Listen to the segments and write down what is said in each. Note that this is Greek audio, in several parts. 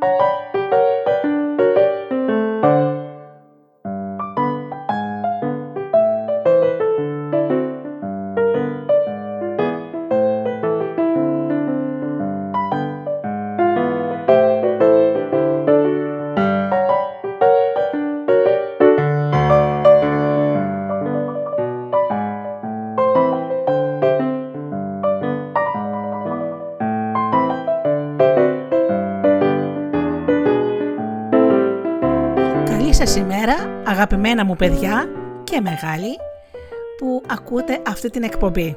Música αγαπημένα μου παιδιά και μεγάλοι που ακούτε αυτή την εκπομπή.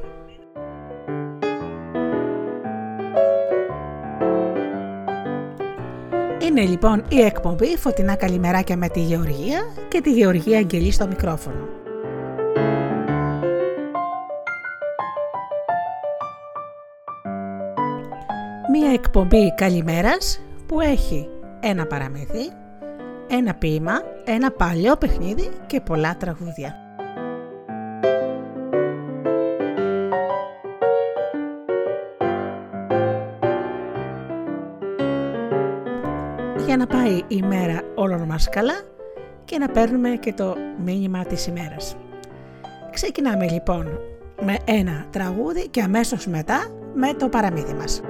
Είναι λοιπόν η εκπομπή Φωτεινά Καλημεράκια με τη Γεωργία και τη Γεωργία Αγγελή στο μικρόφωνο. Μία εκπομπή καλημέρας που έχει ένα παραμύθι, ένα ποίημα, ένα παλιό παιχνίδι και πολλά τραγούδια. Για να πάει η μέρα όλων μας καλά και να παίρνουμε και το μήνυμα της ημέρας. Ξεκινάμε λοιπόν με ένα τραγούδι και αμέσως μετά με το παραμύθι μας.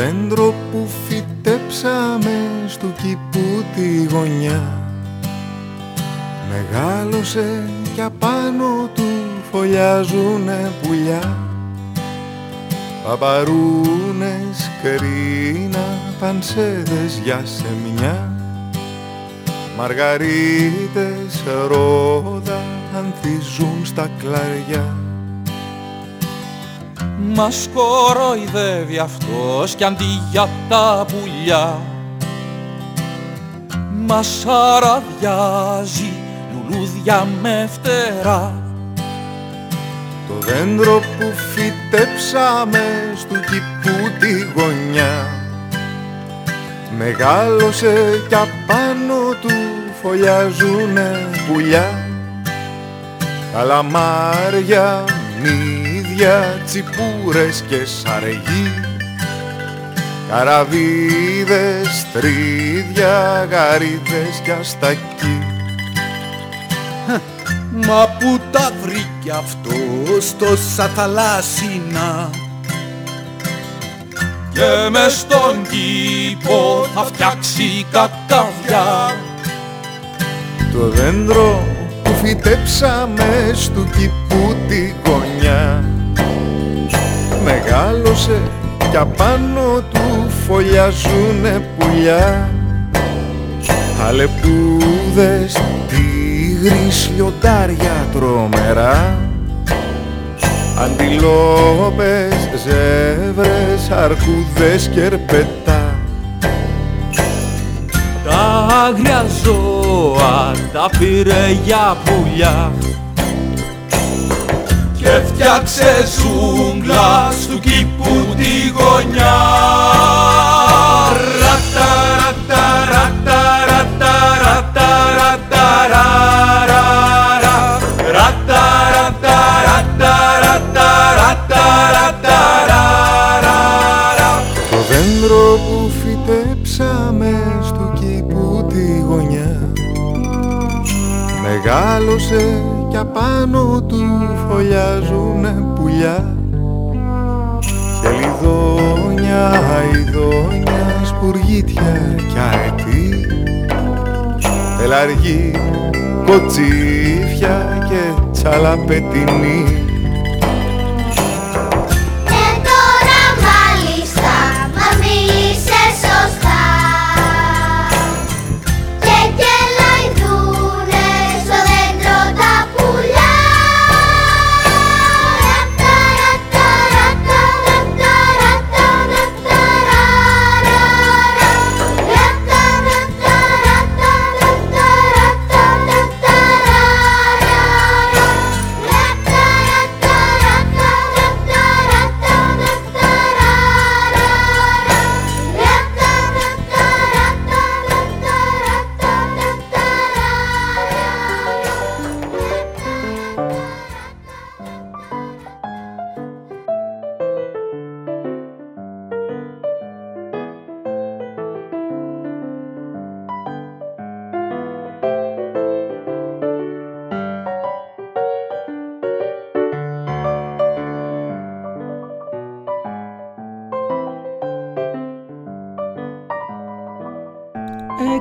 Δέντρο που φυτέψαμε στο κήπου τη γωνιά. Μεγάλωσε και απάνω του φωλιάζουνε πουλιά. Παπαρούνες, κρίνα, πανσέδες για σεμιά. Μαργαρίτες, ρόδα ανθίζουν στα κλαριά μας κοροϊδεύει αυτός κι αντί για τα πουλιά. Μας αραδιάζει λουλούδια με φτερά. Το δέντρο που φυτέψαμε στο κήπου τη γωνιά Μεγάλωσε κι απάνω του φωλιάζουνε πουλιά. Καλαμάρια μη για τσιπούρες και σαργοί Καραβίδες, τρίδια, γαρίδες και αστακοί Μα που τα βρήκε αυτός στο θαλάσσινα. Και με στον κήπο θα φτιάξει κακαβιά Το δέντρο που φυτέψαμε στο κήπου τη γωνιά μεγάλωσε κι απάνω του φωλιάζουνε πουλιά. Αλεπούδες, τίγρης, λιοντάρια τρομερά. Αντιλόπες, ζεύρες, αρκούδες και ερπετά. Τα άγρια ζώα τα πήρε για πουλιά και φτιάξε ζούγκλα στου κήπου τη γωνιά. Ρατα, ρατα, ρατα, ρατα, ρατα, ρατα, ρατα, ρατα, ρατα, Το δέντρο που φυτέψαμε στο κήπου τη γωνιά μεγάλωσε κι απάνω του φωλιάζουνε πουλιά. Και λιδόνια, αηδόνια, σπουργίτια κι αετή. Τελαργή, κοτσίφια και τσαλαπετινή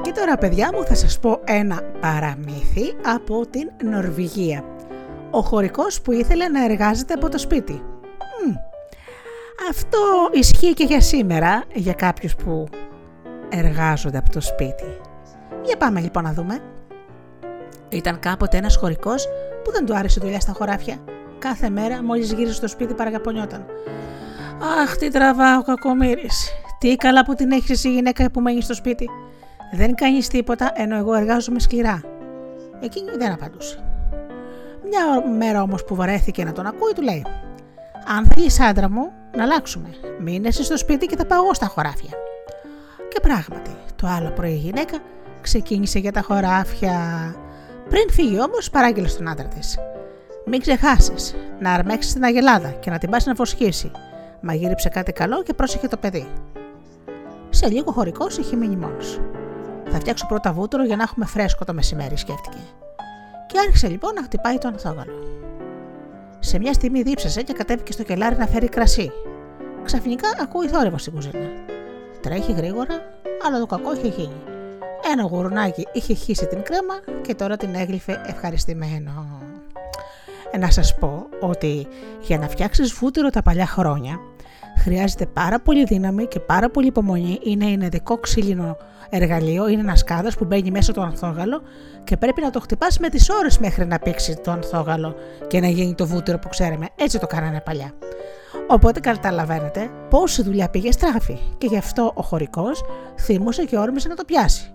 και τώρα παιδιά μου θα σας πω ένα παραμύθι από την Νορβηγία. Ο χωρικός που ήθελε να εργάζεται από το σπίτι. Αυτό ισχύει και για σήμερα, για κάποιους που εργάζονται από το σπίτι. Για πάμε λοιπόν να δούμε. Ήταν κάποτε ένας χωρικός που δεν του άρεσε δουλειά στα χωράφια. Κάθε μέρα μόλις γύρισε στο σπίτι παραγαπονιόταν. Αχ, τι τραβάω κακομύρης. Τι καλά που την έχεις η γυναίκα που μένεις στο σπίτι. Δεν κάνεις τίποτα ενώ εγώ εργάζομαι σκληρά. Εκείνη δεν απαντούσε. Μια μέρα όμως που βαρέθηκε να τον ακούει του λέει «Αν θέλεις άντρα μου, να αλλάξουμε. Μείνε στο σπίτι και θα πάω εγώ στα χωράφια». Και πράγματι, το άλλο πρωί η γυναίκα ξεκίνησε για τα χωράφια. Πριν φύγει όμως, παράγγειλε στον άντρα της. Μην ξεχάσεις να αρμέξεις την αγελάδα και να την πας να φωσχίσει. Μαγείριψε κάτι καλό και πρόσεχε το παιδί. Σε λίγο χωρικός είχε μείνει μόνος. Θα φτιάξω πρώτα βούτυρο για να έχουμε φρέσκο το μεσημέρι, σκέφτηκε. Και άρχισε λοιπόν να χτυπάει το ανθόγαλο. Σε μια στιγμή δίψασε και κατέβηκε στο κελάρι να φέρει κρασί. Ξαφνικά ακούει θόρυβο στην κουζίνα. Τρέχει γρήγορα, αλλά το κακό είχε γίνει. Ένα γουρνάκι είχε χύσει την κρέμα και τώρα την έγλυφε ευχαριστημένο. Ε, να σας πω ότι για να φτιάξεις βούτυρο τα παλιά χρόνια χρειάζεται πάρα πολύ δύναμη και πάρα πολύ υπομονή. Είναι ένα ειδικό ξύλινο εργαλείο, είναι ένας κάδο που μπαίνει μέσα το ανθόγαλο και πρέπει να το χτυπάς με τις ώρες μέχρι να πήξει το ανθόγαλο και να γίνει το βούτυρο που ξέρουμε. Έτσι το κάνανε παλιά. Οπότε καταλαβαίνετε πόση δουλειά πήγε στράφη και γι' αυτό ο χωρικός θύμωσε και όρμησε να το πιάσει.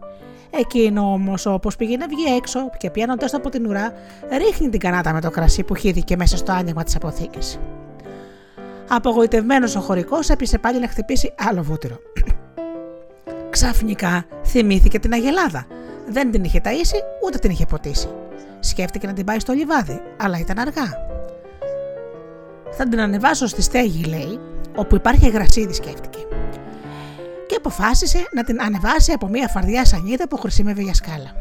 Εκείνο όμως, όπως πήγε να βγει έξω και πιάνοντας το από την ουρά, ρίχνει την κανάτα με το κρασί που χύθηκε μέσα στο άνοιγμα της αποθήκης. Απογοητευμένος ο χωρικός έπεισε πάλι να χτυπήσει άλλο βούτυρο. Ξαφνικά θυμήθηκε την Αγελάδα. Δεν την είχε ταΐσει ούτε την είχε ποτίσει. Σκέφτηκε να την πάει στο λιβάδι, αλλά ήταν αργά. Θα την ανεβάσω στη στέγη, λέει, όπου υπάρχει γρασίδι, σκέφτηκε και αποφάσισε να την ανεβάσει από μια φαρδιά σανίδα που χρησιμεύει για σκάλα.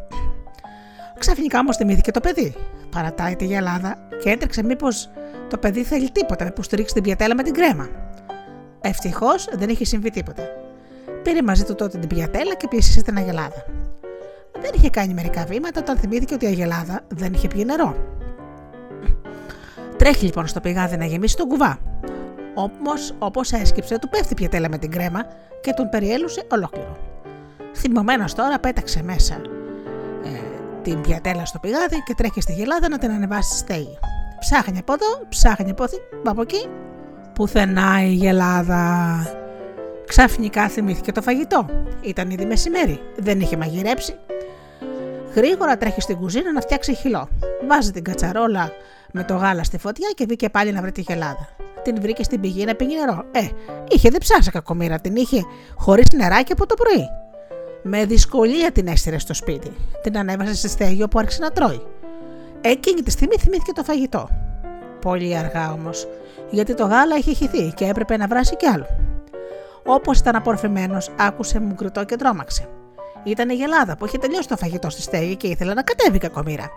Ξαφνικά όμως θυμήθηκε το παιδί. Παρατάει τη γυαλάδα και έτρεξε μήπως το παιδί θέλει τίποτα, που στηρίξει την πιατέλα με την κρέμα. Ευτυχώς δεν είχε συμβεί τίποτα. Πήρε μαζί του τότε την πιατέλα και πίεσσε την αγελάδα. Δεν είχε κάνει μερικά βήματα όταν θυμήθηκε ότι η αγελάδα δεν είχε πιει νερό. Τρέχει λοιπόν στο πηγάδι να γεμίσει τον κουβά. Όμως, όπως έσκυψε, του πέφτει πιατέλα με την κρέμα και τον περιέλουσε ολόκληρο. Θυμωμένος τώρα πέταξε μέσα ε, την πιατέλα στο πηγάδι και τρέχει στη γελάδα να την ανεβάσει στη στέγη. Ψάχνει από εδώ, ψάχνει από, από εκεί, πουθενά η γελάδα. Ξαφνικά θυμήθηκε το φαγητό. Ήταν ήδη μεσημέρι, δεν είχε μαγειρέψει. Γρήγορα τρέχει στην κουζίνα να φτιάξει χυλό. Βάζει την κατσαρόλα με το γάλα στη φωτιά και βγήκε πάλι να βρει τη γελάδα την βρήκε στην πηγή να πίνει νερό. Ε, είχε διψάσει κακομήρα, την είχε χωρίς νεράκι από το πρωί. Με δυσκολία την έστειλε στο σπίτι. Την ανέβασε σε στέγη όπου άρχισε να τρώει. Εκείνη τη στιγμή θυμήθηκε το φαγητό. Πολύ αργά όμως, γιατί το γάλα είχε χυθεί και έπρεπε να βράσει κι άλλο. Όπως ήταν απορροφημένο, άκουσε μουγκριτό και τρόμαξε. Ήταν η γελάδα που είχε τελειώσει το φαγητό στη στέγη και ήθελε να κατέβει κακομήρα.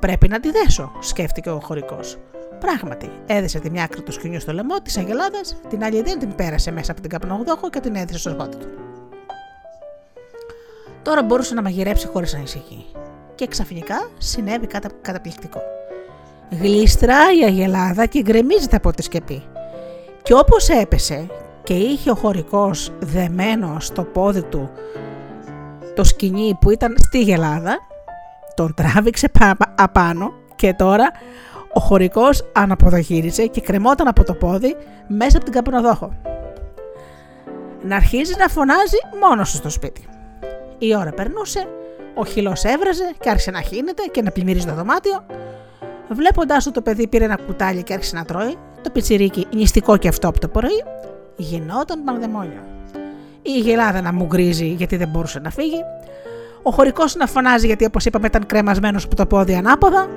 Πρέπει να τη δέσω, σκέφτηκε ο χωρικός. Πράγματι, έδεσε τη μια άκρη του σκηνιού στο λαιμό της Αγελάδας, την άλλη δεν την πέρασε μέσα από την καπνογδόχο και την έδεσε στο σπότι του. Τώρα μπορούσε να μαγειρέψει χωρίς ανησυχεί. Και ξαφνικά συνέβη κάτι καταπληκτικό. Γλίστρα η Αγελάδα και γκρεμίζεται από τη σκεπή. Και όπως έπεσε και είχε ο χωρικός δεμένο στο πόδι του το σκηνή που ήταν στη γελάδα, τον τράβηξε απάνω και τώρα ο χωρικός αναποδογύριζε και κρεμόταν από το πόδι μέσα από την καπνοδόχο. Να αρχίζει να φωνάζει μόνος σου στο σπίτι. Η ώρα περνούσε, ο χυλό έβραζε και άρχισε να χύνεται και να πλημμυρίζει το δωμάτιο. Βλέποντάς του το παιδί πήρε ένα κουτάλι και άρχισε να τρώει, το πιτσιρίκι νηστικό και αυτό από το πρωί, γινόταν πανδαιμόνιο. Η γελάδα να μου γκρίζει γιατί δεν μπορούσε να φύγει, ο χωρικός να φωνάζει γιατί όπως είπαμε ήταν κρεμασμένος από το πόδι ανάποδα,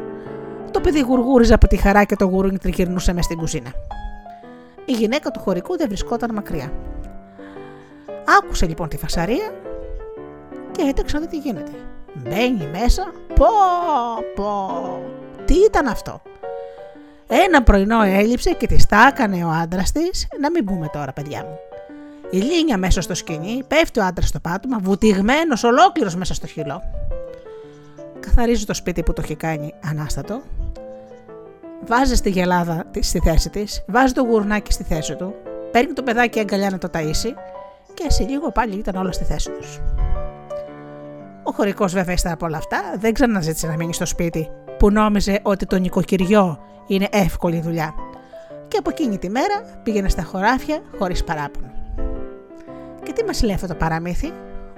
το παιδί γουργούριζε από τη χαρά και το γουρούνι τριγυρνούσε μες στην κουζίνα. Η γυναίκα του χωρικού δεν βρισκόταν μακριά. Άκουσε λοιπόν τη φασαρία και έτρεξε να δει τι γίνεται. Μπαίνει μέσα. Πω, πω. Τι ήταν αυτό; Ένα πρωινό έλειψε και τη τα έκανε ο άντρας της, να μην πούμε τώρα, παιδιά μου. Η λίνια μέσα στο σκηνή, πέφτει ο άντρας στο πάτωμα, βουτυγμένος ολόκληρος μέσα στο χειλό. Καθαρίζει το σπίτι που το έχει κάνει ανάστατο. Βάζει τη γελάδα στη θέση της, βάζει το γουρνάκι στη θέση του, παίρνει το παιδάκι αγκαλιά να το ταΐσει και σε λίγο πάλι ήταν όλα στη θέση τους. Ο χωρικός βέβαια ύστερα από όλα αυτά δεν ξαναζήτησε να μείνει στο σπίτι που νόμιζε ότι το νοικοκυριό είναι εύκολη δουλειά. Και από εκείνη τη μέρα πήγαινε στα χωράφια χωρίς παράπονο. Και τι μας λέει αυτό το παραμύθι,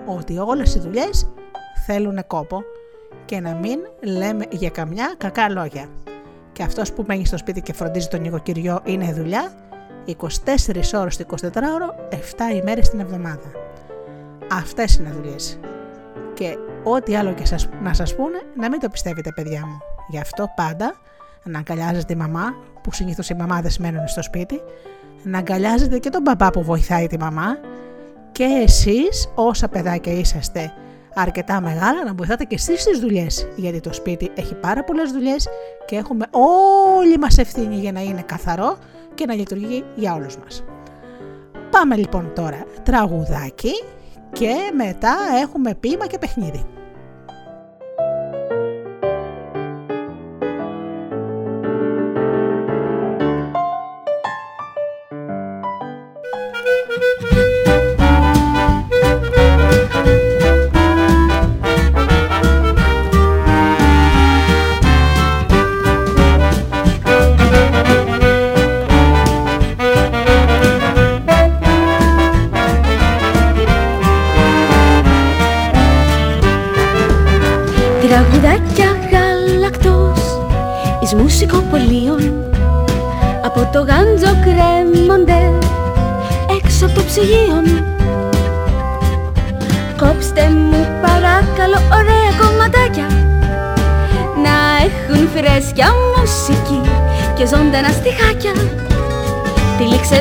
ότι όλες οι δουλειές θέλουν κόπο και να μην λέμε για καμιά κακά λόγια. Και αυτός που μένει στο σπίτι και φροντίζει το νοικοκυριό είναι δουλειά 24 ώρες το 24 ώρο, 7 ημέρες την εβδομάδα. Αυτές είναι δουλειές. Και ό,τι άλλο και σας, να σας πούνε, να μην το πιστεύετε παιδιά μου. Γι' αυτό πάντα να αγκαλιάζετε τη μαμά, που συνήθως οι μαμάδε μένουν στο σπίτι, να αγκαλιάζετε και τον παπά που βοηθάει τη μαμά και εσείς όσα παιδάκια είσαστε αρκετά μεγάλα να βοηθάτε και εσείς στις δουλειές γιατί το σπίτι έχει πάρα πολλές δουλειές και έχουμε όλοι μας ευθύνη για να είναι καθαρό και να λειτουργεί για όλους μας. Πάμε λοιπόν τώρα τραγουδάκι και μετά έχουμε πείμα και παιχνίδι.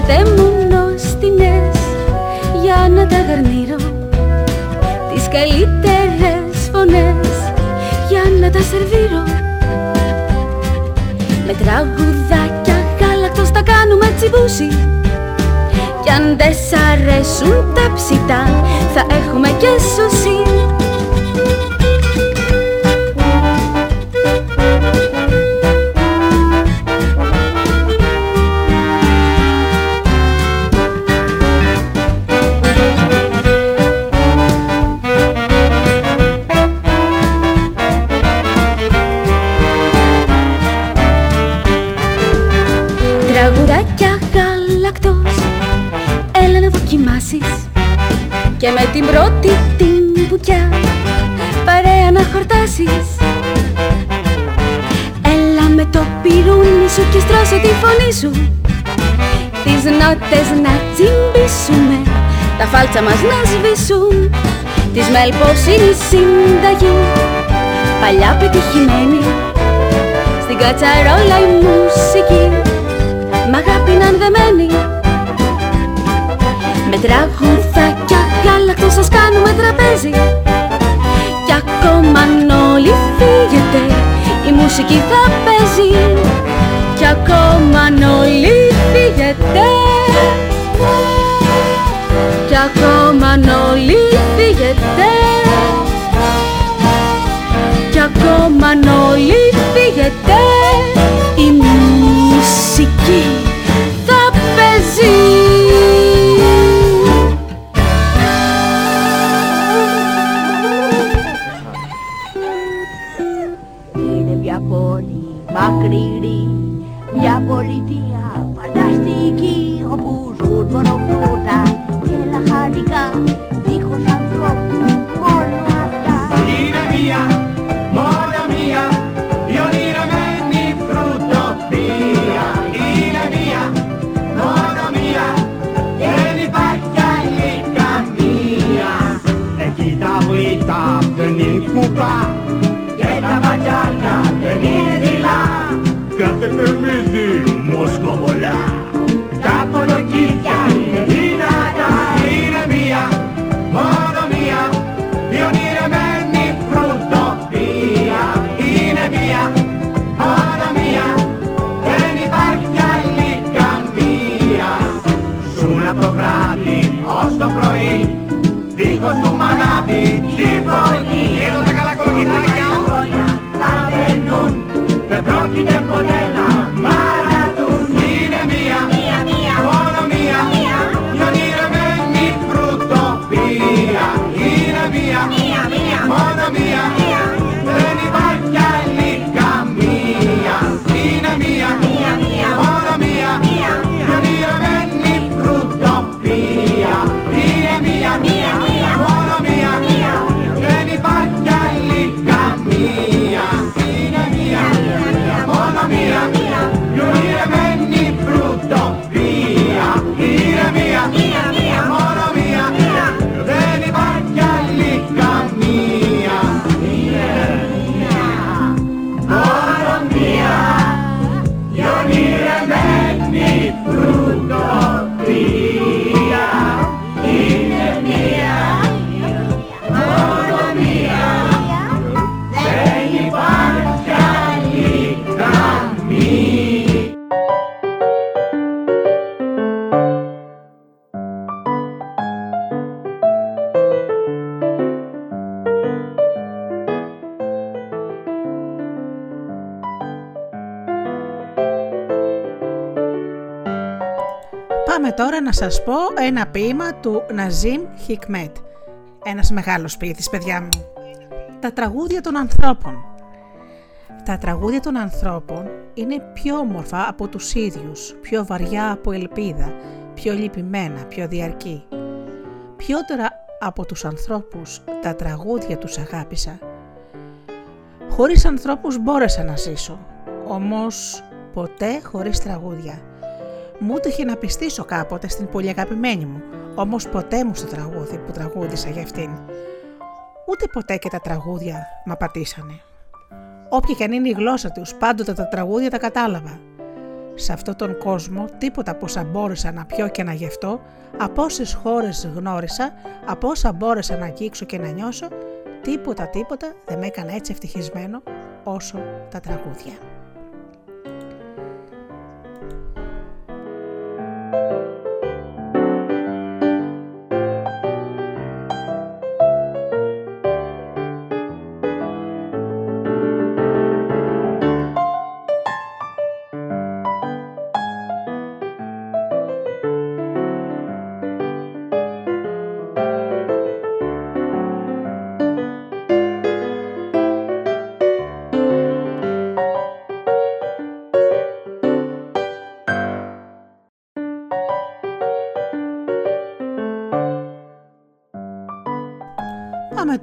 Τυλίξετε μου νοστινές για να τα γαρνίρω Τις καλύτερες φωνές για να τα σερβίρω. Με τραγουδάκια γάλακτος τα κάνουμε τσιμπούσι κι αν δεν σ' αρέσουν τα ψητά θα έχουμε και σουσί Και με την πρώτη την μπουκιά παρέα να χορτάσεις. Έλα με το πυρούνι σου και στρώσω τη φωνή σου. Τις νότες να τσιμπήσουμε, τα φάλτσα μας να σβήσουν. Της μέλπος είναι η συνταγή, παλιά πετυχημένη. Στην κατσαρόλα η μουσική, μ' αγάπη να δεμένη Με τραγουδάκια γάλακτο σας κάνουμε τραπέζι. Κι ακόμα αν όλοι φύγετε η μουσική θα παίζει. Κι ακόμα αν όλοι φύγετε. Κι ακόμα αν όλοι φύγετε. Κι ακόμα αν όλοι φύγετε η μουσική σας πω ένα ποίημα του Ναζίμ Χικμέτ. Ένας μεγάλος ποιητής, παιδιά μου. Τα τραγούδια των ανθρώπων. Τα τραγούδια των ανθρώπων είναι πιο όμορφα από τους ίδιους, πιο βαριά από ελπίδα, πιο λυπημένα, πιο διαρκή. Πιότερα από τους ανθρώπους τα τραγούδια τους αγάπησα. Χωρίς ανθρώπους μπόρεσα να ζήσω, όμως ποτέ χωρίς τραγούδια. Μου το είχε να πιστήσω κάποτε στην πολύ αγαπημένη μου, όμως ποτέ μου στο τραγούδι που τραγούδισα για αυτήν. Ούτε ποτέ και τα τραγούδια μα πατήσανε. Όποια και αν είναι η γλώσσα τους, πάντοτε τα τραγούδια τα κατάλαβα. Σε αυτόν τον κόσμο τίποτα από όσα μπόρεσα να πιω και να γευτώ, από όσες χώρες γνώρισα, από όσα μπόρεσα να αγγίξω και να νιώσω, τίποτα τίποτα δεν με έκανε έτσι ευτυχισμένο όσο τα τραγούδια.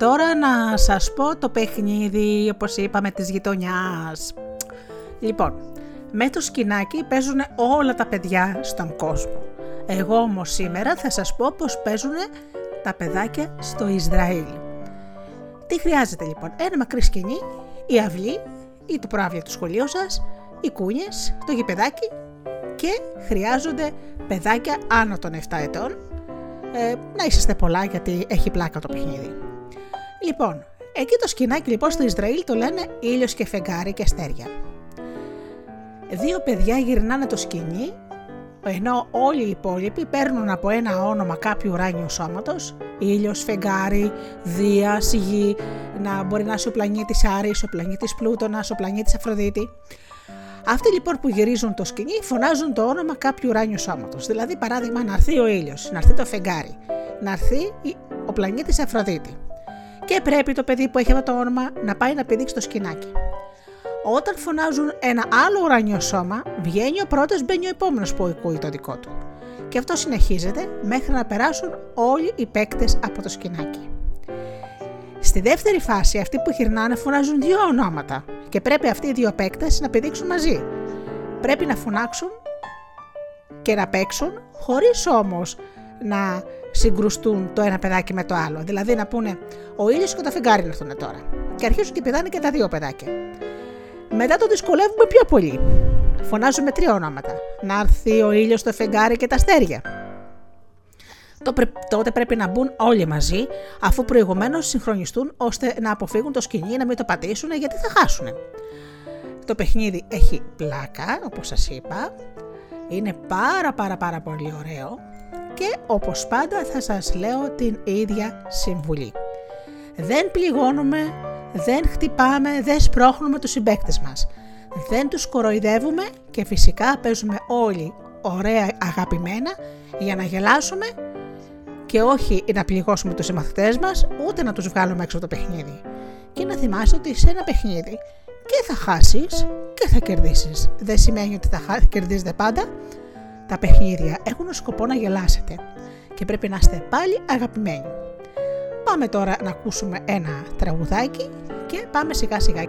Τώρα να σας πω το παιχνίδι, όπως είπαμε, της γειτονιάς. Λοιπόν, με το σκηνάκι παίζουν όλα τα παιδιά στον κόσμο. Εγώ όμως σήμερα θα σας πω πώς παίζουν τα παιδάκια στο Ισραήλ. Τι χρειάζεται λοιπόν, ένα μακρύ σκηνή, η αυλή ή το πρόβλημα του σχολείου σας, οι κούνιες, το γηπεδάκι και χρειάζονται παιδάκια άνω των 7 ετών ε, να είσαστε πολλά γιατί έχει πλάκα το παιχνίδι. Λοιπόν, εκεί το σκηνάκι λοιπόν στο Ισραήλ το λένε ήλιος και φεγγάρι και αστέρια. Δύο παιδιά γυρνάνε το σκηνή, ενώ όλοι οι υπόλοιποι παίρνουν από ένα όνομα κάποιου ουράνιου σώματος, ήλιος, φεγγάρι, δία, γη, να μπορεί να είσαι ο πλανήτης Άρης, ο πλανήτης Πλούτονα, ο πλανήτης Αφροδίτη. Αυτοί λοιπόν που γυρίζουν το σκηνή φωνάζουν το όνομα κάποιου ουράνιου σώματος. Δηλαδή, παράδειγμα, να έρθει ο ήλιος, να έρθει το φεγγάρι, να έρθει ο πλανήτης Αφροδίτη και πρέπει το παιδί που έχει αυτό το όνομα να πάει να πηδήξει το σκηνάκι. Όταν φωνάζουν ένα άλλο ουρανιό σώμα, βγαίνει ο πρώτος, μπαίνει ο επόμενος που ακούει το δικό του. Και αυτό συνεχίζεται μέχρι να περάσουν όλοι οι παίκτες από το σκηνάκι. Στη δεύτερη φάση, αυτοί που γυρνάνε φωνάζουν δύο ονόματα και πρέπει αυτοί οι δύο παίκτες να πηδήξουν μαζί. Πρέπει να φωνάξουν και να παίξουν, χωρίς όμως να συγκρουστούν το ένα παιδάκι με το άλλο. Δηλαδή να πούνε ο ήλιος και το φεγγάρι να έρθουν τώρα. Και αρχίζουν και πηδάνε και τα δύο παιδάκια. Μετά το δυσκολεύουμε πιο πολύ. Φωνάζουμε τρία ονόματα. Να έρθει ο ήλιος, το φεγγάρι και τα αστέρια. Τότε πρέπει να μπουν όλοι μαζί, αφού προηγουμένως συγχρονιστούν ώστε να αποφύγουν το σκηνή, να μην το πατήσουν γιατί θα χάσουν. Το παιχνίδι έχει πλάκα, όπως σας είπα, είναι πάρα πάρα πάρα πολύ ωραίο και όπως πάντα θα σας λέω την ίδια συμβουλή. Δεν πληγώνουμε, δεν χτυπάμε, δεν σπρώχνουμε τους συμπέκτες μας. Δεν τους κοροϊδεύουμε και φυσικά παίζουμε όλοι ωραία αγαπημένα για να γελάσουμε και όχι να πληγώσουμε τους συμμαθητές μας, ούτε να τους βγάλουμε έξω από το παιχνίδι. Και να θυμάσαι ότι σε ένα παιχνίδι και θα χάσεις και θα κερδίσεις. Δεν σημαίνει ότι θα κερδίζετε πάντα, τα παιχνίδια έχουν σκοπό να γελάσετε και πρέπει να είστε πάλι αγαπημένοι. Πάμε τώρα να ακούσουμε ένα τραγουδάκι και πάμε σιγά σιγά.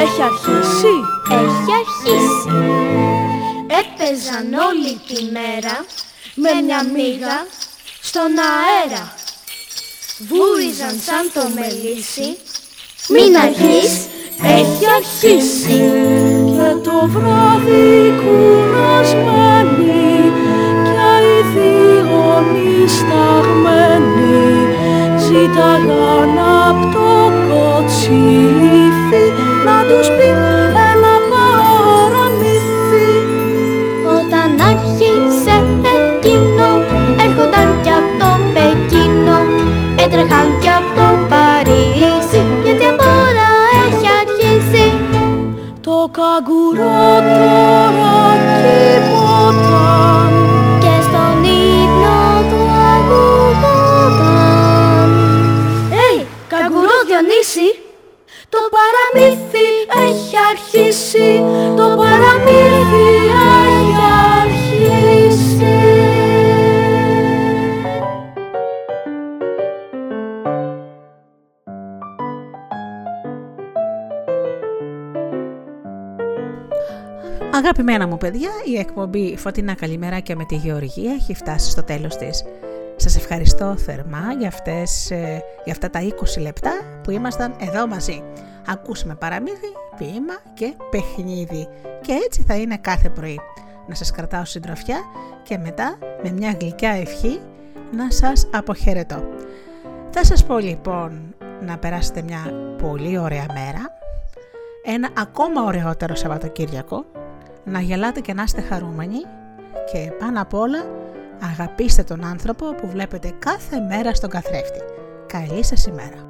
Έχει αρχίσει, έχει αρχίσει. Έπαιζαν όλη τη μέρα με μια μύγα στον αέρα. Βούριζαν σαν το μελίσι, μην αρχίσεις, έχει αρχίσει. Και το βράδυ κουρασμένοι και οι δύο σταγμένοι ζήταγαν απ' το κοτσίφι να τους πει ένα παραμύθι. Όταν άρχισε εκείνο, έρχονταν κι από το Πεκίνο, έτρεχαν κι από το Παρίσι, γιατί από ώρα έχει αρχίσει. Το καγκουρό Αγαπημένα μου παιδιά, η εκπομπή Φωτεινά Καλημεράκια με τη Γεωργία έχει φτάσει στο τέλος της. Σας ευχαριστώ θερμά για, αυτές, ε, για αυτά τα 20 λεπτά που ήμασταν εδώ μαζί. Ακούσαμε παραμύθι, ποίημα και παιχνίδι. Και έτσι θα είναι κάθε πρωί. Να σας κρατάω συντροφιά και μετά με μια γλυκιά ευχή να σας αποχαιρετώ. Θα σας πω λοιπόν να περάσετε μια πολύ ωραία μέρα, ένα ακόμα ωραιότερο Σαββατοκύριακο, να γελάτε και να είστε χαρούμενοι και πάνω απ' όλα αγαπήστε τον άνθρωπο που βλέπετε κάθε μέρα στον καθρέφτη. Καλή σας ημέρα!